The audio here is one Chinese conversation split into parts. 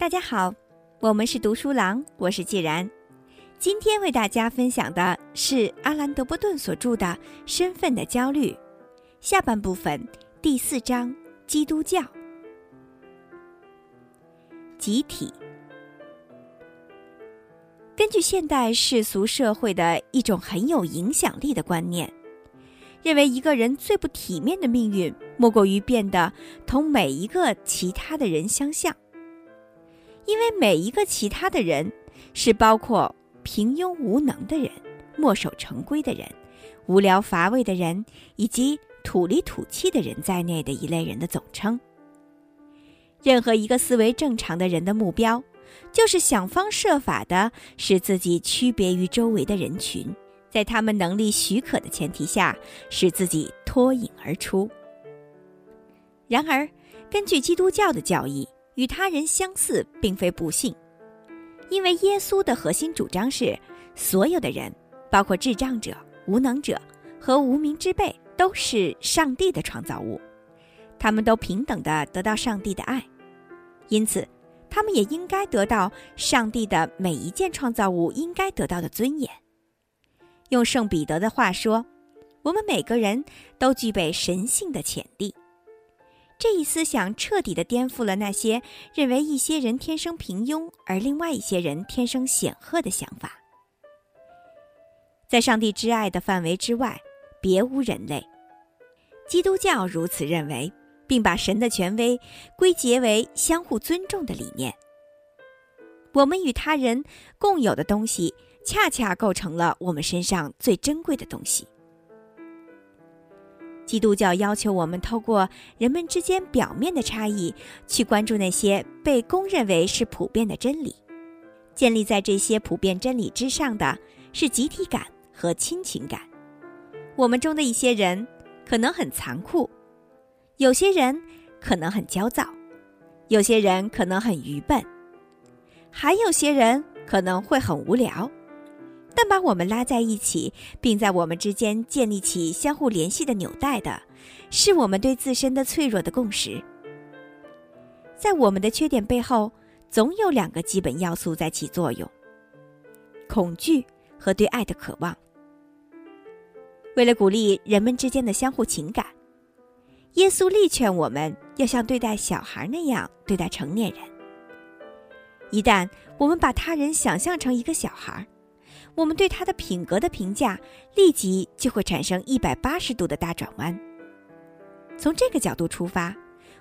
大家好，我们是读书郎，我是既然。今天为大家分享的是阿兰·德波顿所著的《身份的焦虑》下半部分第四章：基督教集体。根据现代世俗社会的一种很有影响力的观念，认为一个人最不体面的命运，莫过于变得同每一个其他的人相像。因为每一个其他的人，是包括平庸无能的人、墨守成规的人、无聊乏味的人以及土里土气的人在内的一类人的总称。任何一个思维正常的人的目标，就是想方设法的使自己区别于周围的人群，在他们能力许可的前提下，使自己脱颖而出。然而，根据基督教的教义。与他人相似并非不幸，因为耶稣的核心主张是：所有的人，包括智障者、无能者和无名之辈，都是上帝的创造物，他们都平等的得到上帝的爱，因此，他们也应该得到上帝的每一件创造物应该得到的尊严。用圣彼得的话说，我们每个人都具备神性的潜力。这一思想彻底的颠覆了那些认为一些人天生平庸，而另外一些人天生显赫的想法。在上帝之爱的范围之外，别无人类。基督教如此认为，并把神的权威归结为相互尊重的理念。我们与他人共有的东西，恰恰构成了我们身上最珍贵的东西。基督教要求我们透过人们之间表面的差异，去关注那些被公认为是普遍的真理。建立在这些普遍真理之上的是集体感和亲情感。我们中的一些人可能很残酷，有些人可能很焦躁，有些人可能很愚笨，还有些人可能会很无聊。但把我们拉在一起，并在我们之间建立起相互联系的纽带的，是我们对自身的脆弱的共识。在我们的缺点背后，总有两个基本要素在起作用：恐惧和对爱的渴望。为了鼓励人们之间的相互情感，耶稣力劝我们要像对待小孩那样对待成年人。一旦我们把他人想象成一个小孩，我们对他的品格的评价，立即就会产生一百八十度的大转弯。从这个角度出发，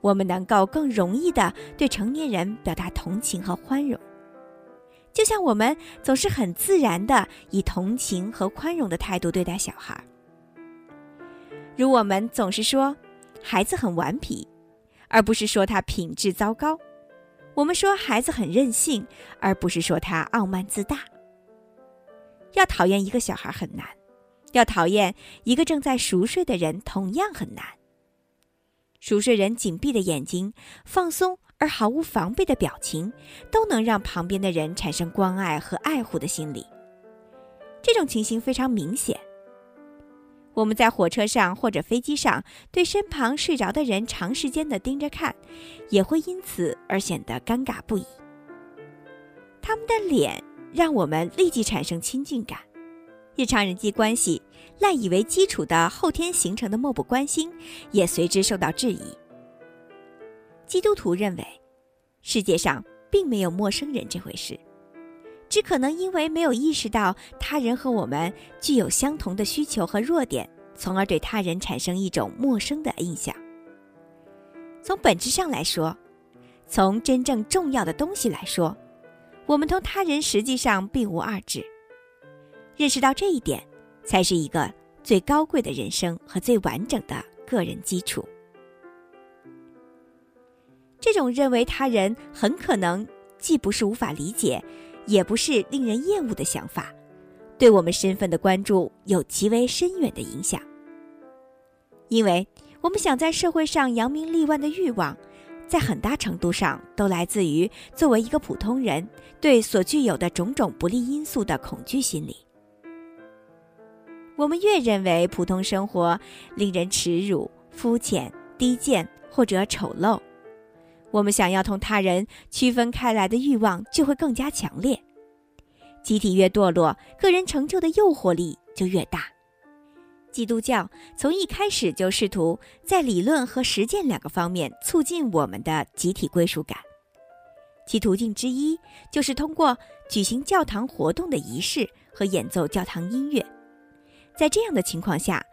我们能够更容易的对成年人表达同情和宽容，就像我们总是很自然的以同情和宽容的态度对待小孩。如我们总是说孩子很顽皮，而不是说他品质糟糕；我们说孩子很任性，而不是说他傲慢自大。要讨厌一个小孩很难，要讨厌一个正在熟睡的人同样很难。熟睡人紧闭的眼睛、放松而毫无防备的表情，都能让旁边的人产生关爱和爱护的心理。这种情形非常明显。我们在火车上或者飞机上对身旁睡着的人长时间的盯着看，也会因此而显得尴尬不已。他们的脸。让我们立即产生亲近感，日常人际关系赖以为基础的后天形成的漠不关心，也随之受到质疑。基督徒认为，世界上并没有陌生人这回事，只可能因为没有意识到他人和我们具有相同的需求和弱点，从而对他人产生一种陌生的印象。从本质上来说，从真正重要的东西来说。我们同他人实际上并无二致。认识到这一点，才是一个最高贵的人生和最完整的个人基础。这种认为他人很可能既不是无法理解，也不是令人厌恶的想法，对我们身份的关注有极为深远的影响。因为我们想在社会上扬名立万的欲望。在很大程度上都来自于作为一个普通人对所具有的种种不利因素的恐惧心理。我们越认为普通生活令人耻辱、肤浅、低贱或者丑陋，我们想要同他人区分开来的欲望就会更加强烈。集体越堕落，个人成就的诱惑力就越大。基督教从一开始就试图在理论和实践两个方面促进我们的集体归属感，其途径之一就是通过举行教堂活动的仪式和演奏教堂音乐。在这样的情况下，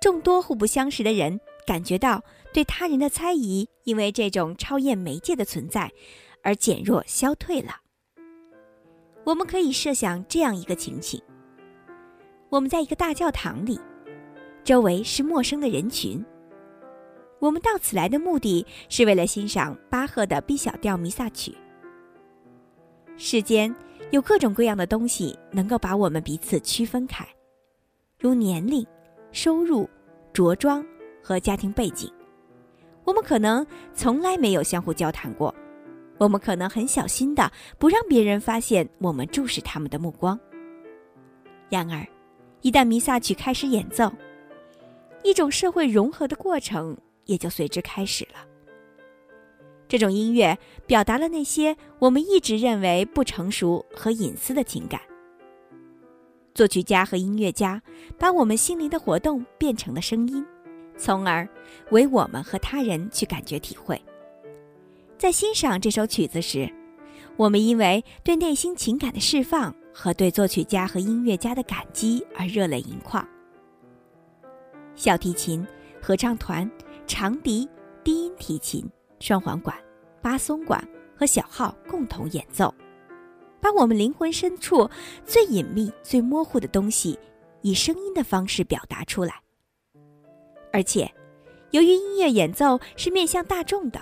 众多互不相识的人感觉到对他人的猜疑，因为这种超验媒介的存在而减弱消退了。我们可以设想这样一个情景：我们在一个大教堂里。周围是陌生的人群。我们到此来的目的是为了欣赏巴赫的 B 小调弥撒曲。世间有各种各样的东西能够把我们彼此区分开，如年龄、收入、着装和家庭背景。我们可能从来没有相互交谈过，我们可能很小心的不让别人发现我们注视他们的目光。然而，一旦弥撒曲开始演奏，一种社会融合的过程也就随之开始了。这种音乐表达了那些我们一直认为不成熟和隐私的情感。作曲家和音乐家把我们心灵的活动变成了声音，从而为我们和他人去感觉体会。在欣赏这首曲子时，我们因为对内心情感的释放和对作曲家和音乐家的感激而热泪盈眶。小提琴、合唱团、长笛、低音提琴、双簧管、巴松管和小号共同演奏，把我们灵魂深处最隐秘、最模糊的东西，以声音的方式表达出来。而且，由于音乐演奏是面向大众的，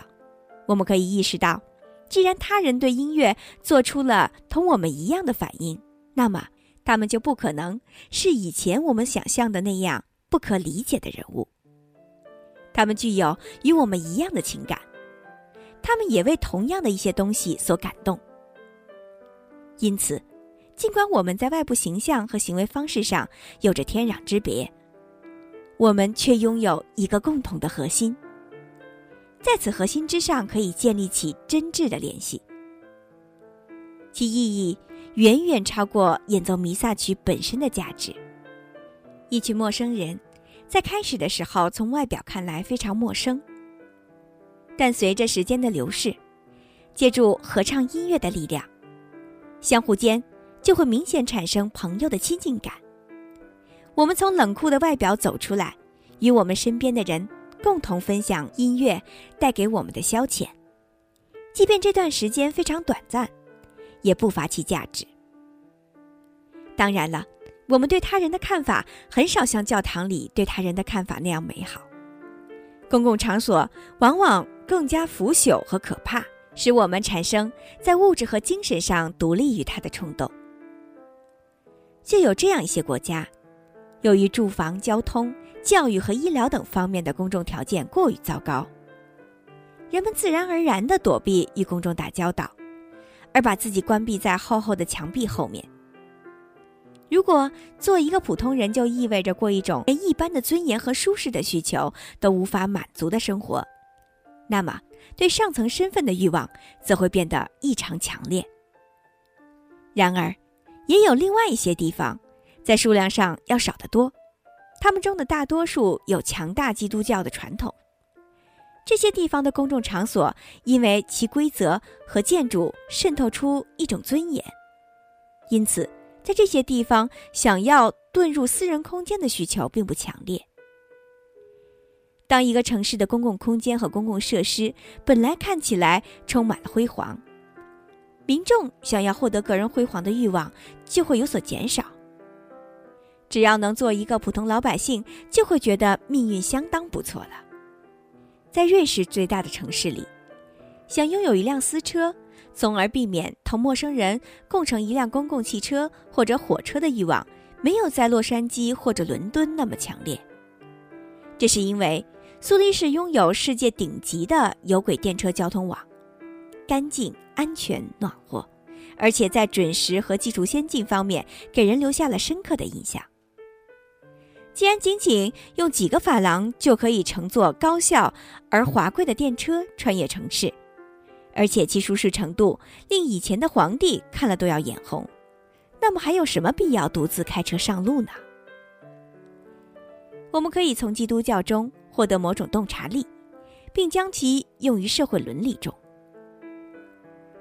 我们可以意识到，既然他人对音乐做出了同我们一样的反应，那么他们就不可能是以前我们想象的那样。不可理解的人物，他们具有与我们一样的情感，他们也为同样的一些东西所感动。因此，尽管我们在外部形象和行为方式上有着天壤之别，我们却拥有一个共同的核心，在此核心之上可以建立起真挚的联系，其意义远远超过演奏弥撒曲本身的价值。一群陌生人，在开始的时候从外表看来非常陌生，但随着时间的流逝，借助合唱音乐的力量，相互间就会明显产生朋友的亲近感。我们从冷酷的外表走出来，与我们身边的人共同分享音乐带给我们的消遣，即便这段时间非常短暂，也不乏其价值。当然了。我们对他人的看法很少像教堂里对他人的看法那样美好。公共场所往往更加腐朽和可怕，使我们产生在物质和精神上独立于他的冲动。就有这样一些国家，由于住房、交通、教育和医疗等方面的公众条件过于糟糕，人们自然而然地躲避与公众打交道，而把自己关闭在厚厚的墙壁后面。如果做一个普通人就意味着过一种连一般的尊严和舒适的需求都无法满足的生活，那么对上层身份的欲望则会变得异常强烈。然而，也有另外一些地方，在数量上要少得多，他们中的大多数有强大基督教的传统。这些地方的公众场所因为其规则和建筑渗透出一种尊严，因此。在这些地方，想要遁入私人空间的需求并不强烈。当一个城市的公共空间和公共设施本来看起来充满了辉煌，民众想要获得个人辉煌的欲望就会有所减少。只要能做一个普通老百姓，就会觉得命运相当不错了。在瑞士最大的城市里，想拥有一辆私车。从而避免同陌生人共乘一辆公共汽车或者火车的欲望，没有在洛杉矶或者伦敦那么强烈。这是因为苏黎世拥有世界顶级的有轨电车交通网，干净、安全、暖和，而且在准时和技术先进方面给人留下了深刻的印象。既然仅仅用几个法郎就可以乘坐高效而华贵的电车穿越城市，而且其舒适程度令以前的皇帝看了都要眼红，那么还有什么必要独自开车上路呢？我们可以从基督教中获得某种洞察力，并将其用于社会伦理中。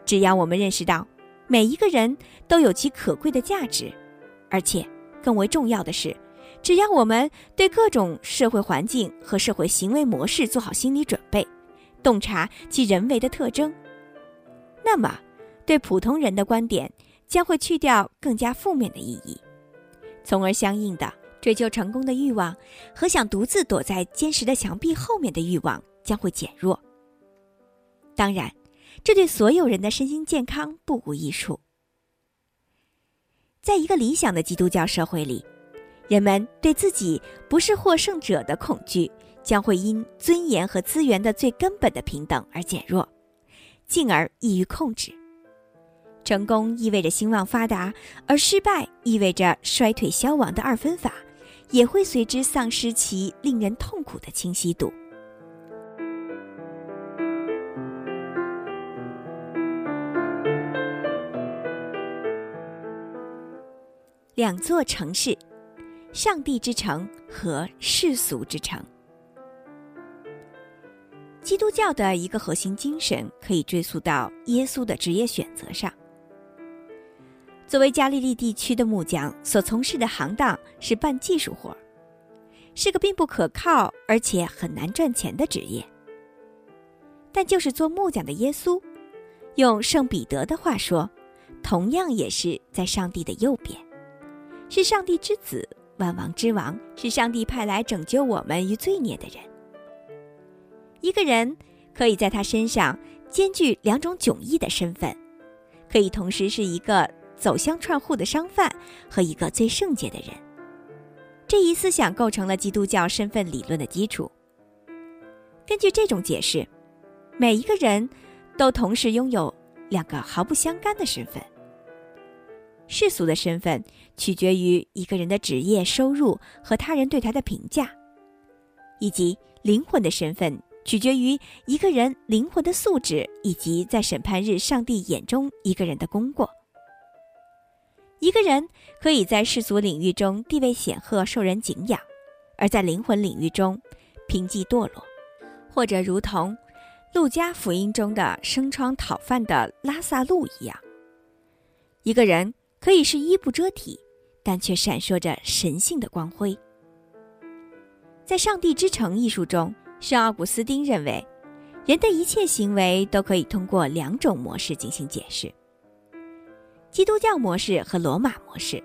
只要我们认识到每一个人都有其可贵的价值，而且更为重要的是，只要我们对各种社会环境和社会行为模式做好心理准备，洞察其人为的特征。那么，对普通人的观点将会去掉更加负面的意义，从而相应的追求成功的欲望和想独自躲在坚实的墙壁后面的欲望将会减弱。当然，这对所有人的身心健康不无益处。在一个理想的基督教社会里，人们对自己不是获胜者的恐惧将会因尊严和资源的最根本的平等而减弱。进而易于控制。成功意味着兴旺发达，而失败意味着衰退消亡的二分法，也会随之丧失其令人痛苦的清晰度。两座城市：上帝之城和世俗之城。基督教的一个核心精神可以追溯到耶稣的职业选择上。作为加利利地区的木匠，所从事的行当是办技术活，是个并不可靠而且很难赚钱的职业。但就是做木匠的耶稣，用圣彼得的话说，同样也是在上帝的右边，是上帝之子，万王之王，是上帝派来拯救我们于罪孽的人。一个人可以在他身上兼具两种迥异的身份，可以同时是一个走乡串户的商贩和一个最圣洁的人。这一思想构成了基督教身份理论的基础。根据这种解释，每一个人都同时拥有两个毫不相干的身份：世俗的身份取决于一个人的职业、收入和他人对他的评价，以及灵魂的身份。取决于一个人灵魂的素质，以及在审判日上帝眼中一个人的功过。一个人可以在世俗领域中地位显赫，受人敬仰，而在灵魂领域中贫瘠堕落，或者如同路加福音中的生疮讨饭的拉萨路一样。一个人可以是衣不遮体，但却闪烁着神性的光辉。在《上帝之城》一书中。圣奥古斯丁认为，人的一切行为都可以通过两种模式进行解释：基督教模式和罗马模式。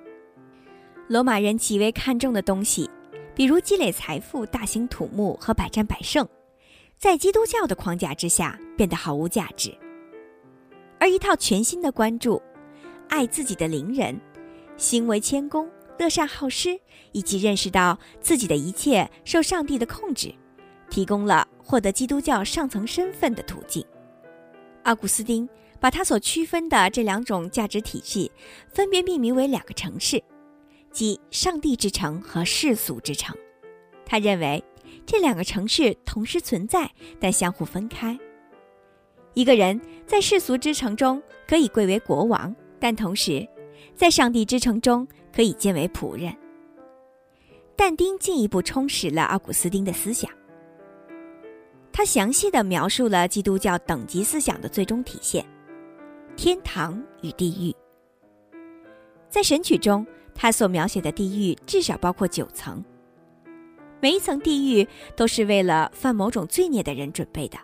罗马人极为看重的东西，比如积累财富、大兴土木和百战百胜，在基督教的框架之下变得毫无价值。而一套全新的关注、爱自己的邻人、行为谦恭、乐善好施，以及认识到自己的一切受上帝的控制。提供了获得基督教上层身份的途径。奥古斯丁把他所区分的这两种价值体系分别命名为两个城市，即上帝之城和世俗之城。他认为这两个城市同时存在，但相互分开。一个人在世俗之城中可以贵为国王，但同时在上帝之城中可以兼为仆人。但丁进一步充实了奥古斯丁的思想。他详细的描述了基督教等级思想的最终体现：天堂与地狱。在神曲中，他所描写的地狱至少包括九层，每一层地狱都是为了犯某种罪孽的人准备的。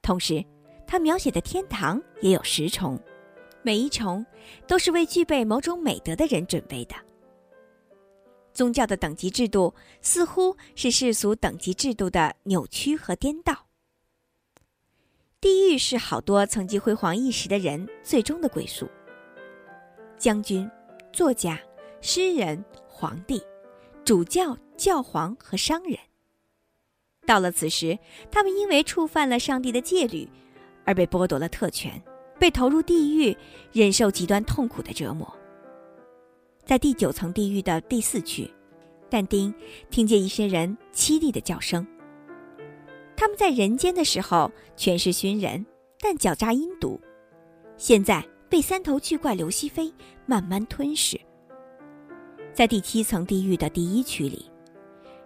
同时，他描写的天堂也有十重，每一重都是为具备某种美德的人准备的。宗教的等级制度似乎是世俗等级制度的扭曲和颠倒。地狱是好多曾经辉煌一时的人最终的归宿：将军、作家、诗人、皇帝、主教、教皇和商人。到了此时，他们因为触犯了上帝的戒律，而被剥夺了特权，被投入地狱，忍受极端痛苦的折磨。在第九层地狱的第四区，但丁听见一些人凄厉的叫声。他们在人间的时候全是熏人，但狡诈阴毒，现在被三头巨怪刘希飞慢慢吞噬。在第七层地狱的第一区里，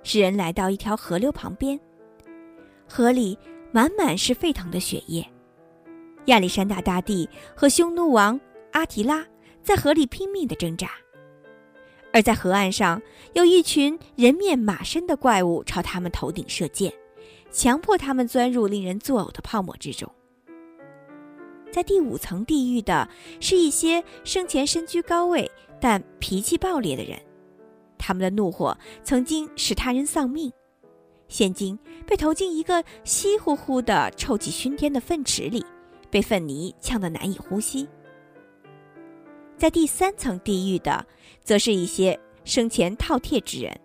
诗人来到一条河流旁边，河里满满是沸腾的血液。亚历山大大帝和匈奴王阿提拉在河里拼命的挣扎，而在河岸上有一群人面马身的怪物朝他们头顶射箭，强迫他们钻入令人作呕的泡沫之中。在第五层地狱的是一些生前身居高位但脾气暴烈的人，他们的怒火曾经使他人丧命，现今被投进一个稀乎乎的臭气熏天的粪池里。被粪泥呛得难以呼吸。在第三层地狱的，则是一些生前饕餮之人，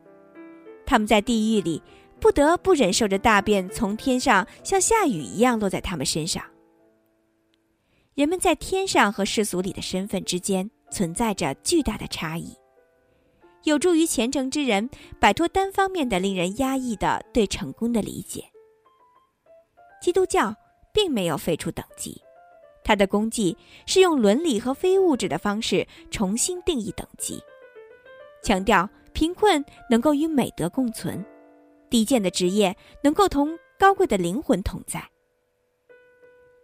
他们在地狱里不得不忍受着大便从天上像下雨一样落在他们身上。人们在天上和世俗里的身份之间存在着巨大的差异，有助于虔诚之人摆脱单方面的令人压抑的对成功的理解。基督教。并没有废除等级，他的功绩是用伦理和非物质的方式重新定义等级，强调贫困能够与美德共存，低贱的职业能够同高贵的灵魂同在。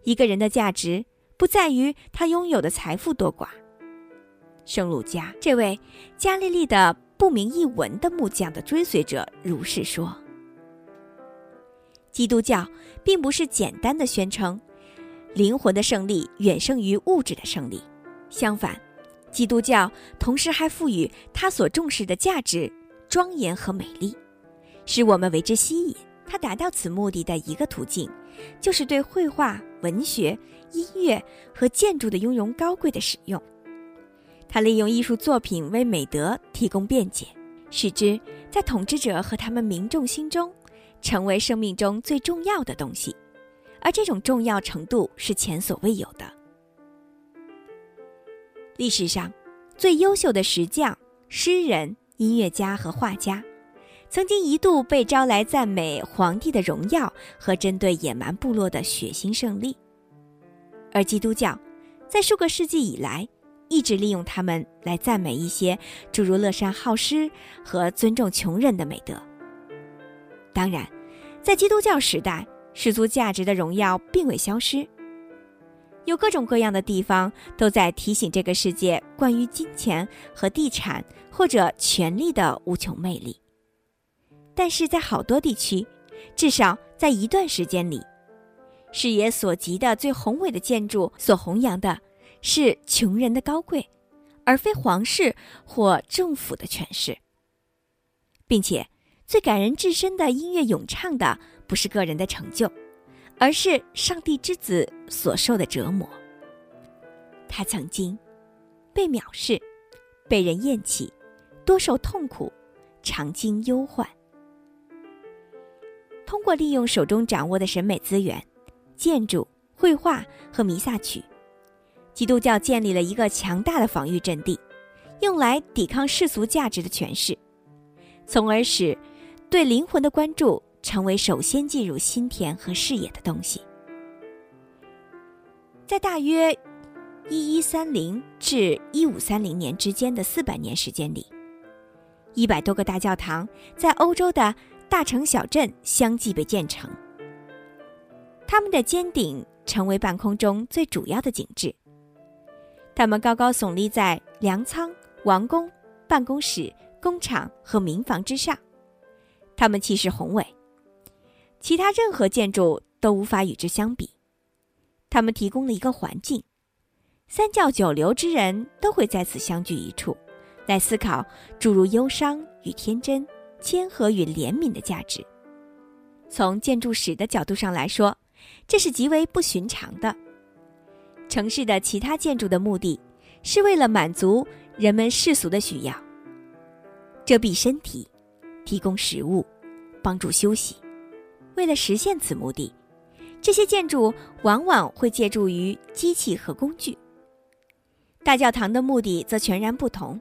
一个人的价值不在于他拥有的财富多寡。圣路加这位加利利的不明一文的木匠的追随者如是说。基督教并不是简单的宣称，灵魂的胜利远胜于物质的胜利。相反，基督教同时还赋予他所重视的价值庄严和美丽，使我们为之吸引。他达到此目的的一个途径，就是对绘画、文学、音乐和建筑的雍容高贵的使用。他利用艺术作品为美德提供辩解，使之在统治者和他们民众心中。成为生命中最重要的东西，而这种重要程度是前所未有的。历史上，最优秀的石匠、诗人、音乐家和画家，曾经一度被招来赞美皇帝的荣耀和针对野蛮部落的血腥胜利。而基督教，在数个世纪以来，一直利用他们来赞美一些诸如乐善好施和尊重穷人的美德。当然，在基督教时代，世俗价值的荣耀并未消失。有各种各样的地方都在提醒这个世界关于金钱和地产或者权力的无穷魅力。但是在好多地区，至少在一段时间里，视野所及的最宏伟的建筑所弘扬的是穷人的高贵，而非皇室或政府的权势，并且。最感人至深的音乐咏唱的，不是个人的成就，而是上帝之子所受的折磨。他曾经被藐视，被人厌弃，多受痛苦，常经忧患。通过利用手中掌握的审美资源——建筑、绘画和弥撒曲，基督教建立了一个强大的防御阵地，用来抵抗世俗价值的诠释，从而使。对灵魂的关注成为首先进入心田和视野的东西。在大约一一三零至一五三零年之间的四百年时间里，一百多个大教堂在欧洲的大城小镇相继被建成。它们的尖顶成为半空中最主要的景致。它们高高耸立在粮仓、王宫、办公室、工厂和民房之上。它们气势宏伟，其他任何建筑都无法与之相比。他们提供了一个环境，三教九流之人都会在此相聚一处，来思考诸如忧伤与天真、谦和与怜悯的价值。从建筑史的角度上来说，这是极为不寻常的。城市的其他建筑的目的，是为了满足人们世俗的需要，遮蔽身体。提供食物，帮助休息。为了实现此目的，这些建筑往往会借助于机器和工具。大教堂的目的则全然不同，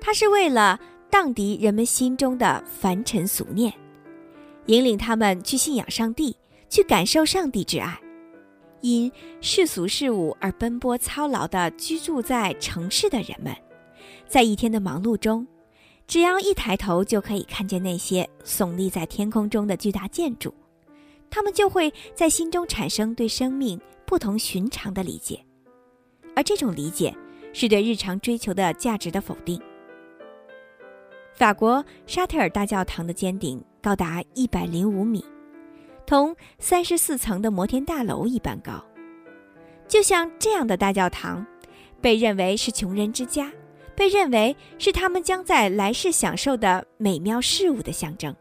它是为了荡涤人们心中的凡尘俗念，引领他们去信仰上帝，去感受上帝之爱。因世俗事物而奔波操劳的居住在城市的人们，在一天的忙碌中，只要一抬头就可以看见那些耸立在天空中的巨大建筑，他们就会在心中产生对生命不同寻常的理解，而这种理解是对日常追求的价值的否定。法国沙特尔大教堂的尖顶高达一百零五米。同三十四层的摩天大楼一般高，就像这样的大教堂，被认为是穷人之家，被认为是他们将在来世享受的美妙事物的象征。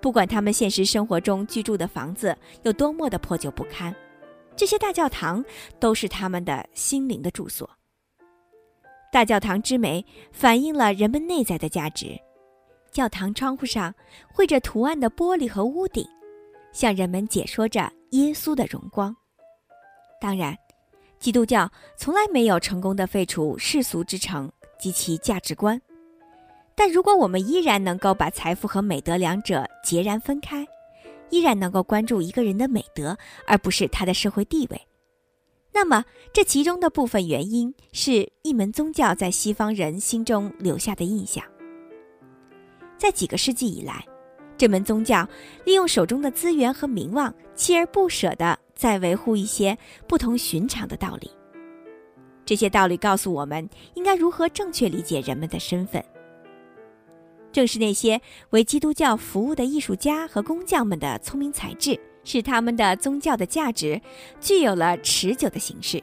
不管他们现实生活中居住的房子有多么的破旧不堪，这些大教堂都是他们的心灵的住所。大教堂之美反映了人们内在的价值。教堂窗户上绘着图案的玻璃和屋顶。向人们解说着耶稣的荣光。当然，基督教从来没有成功的废除世俗之城及其价值观。但如果我们依然能够把财富和美德两者截然分开，依然能够关注一个人的美德而不是他的社会地位，那么这其中的部分原因是一门宗教在西方人心中留下的印象。在几个世纪以来。这门宗教利用手中的资源和名望，锲而不舍地在维护一些不同寻常的道理。这些道理告诉我们应该如何正确理解人们的身份。正是那些为基督教服务的艺术家和工匠们的聪明才智，使他们的宗教的价值具有了持久的形式。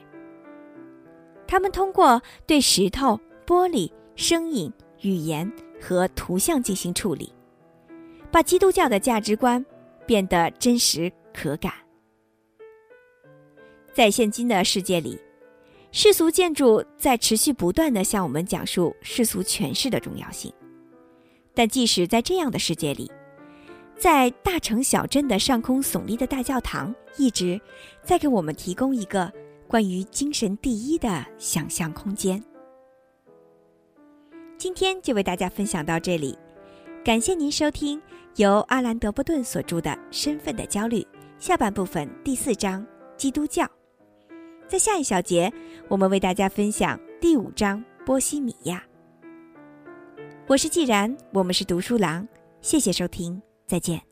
他们通过对石头、玻璃、声音、语言和图像进行处理。把基督教的价值观变得真实可感。在现今的世界里，世俗建筑在持续不断的向我们讲述世俗诠释的重要性。但即使在这样的世界里，在大城小镇的上空耸立的大教堂，一直在给我们提供一个关于精神第一的想象空间。今天就为大家分享到这里。感谢您收听由阿兰·德波顿所著的《身份的焦虑》下半部分第四章“基督教”。在下一小节，我们为大家分享第五章“波西米亚”。我是既然，我们是读书郎，谢谢收听，再见。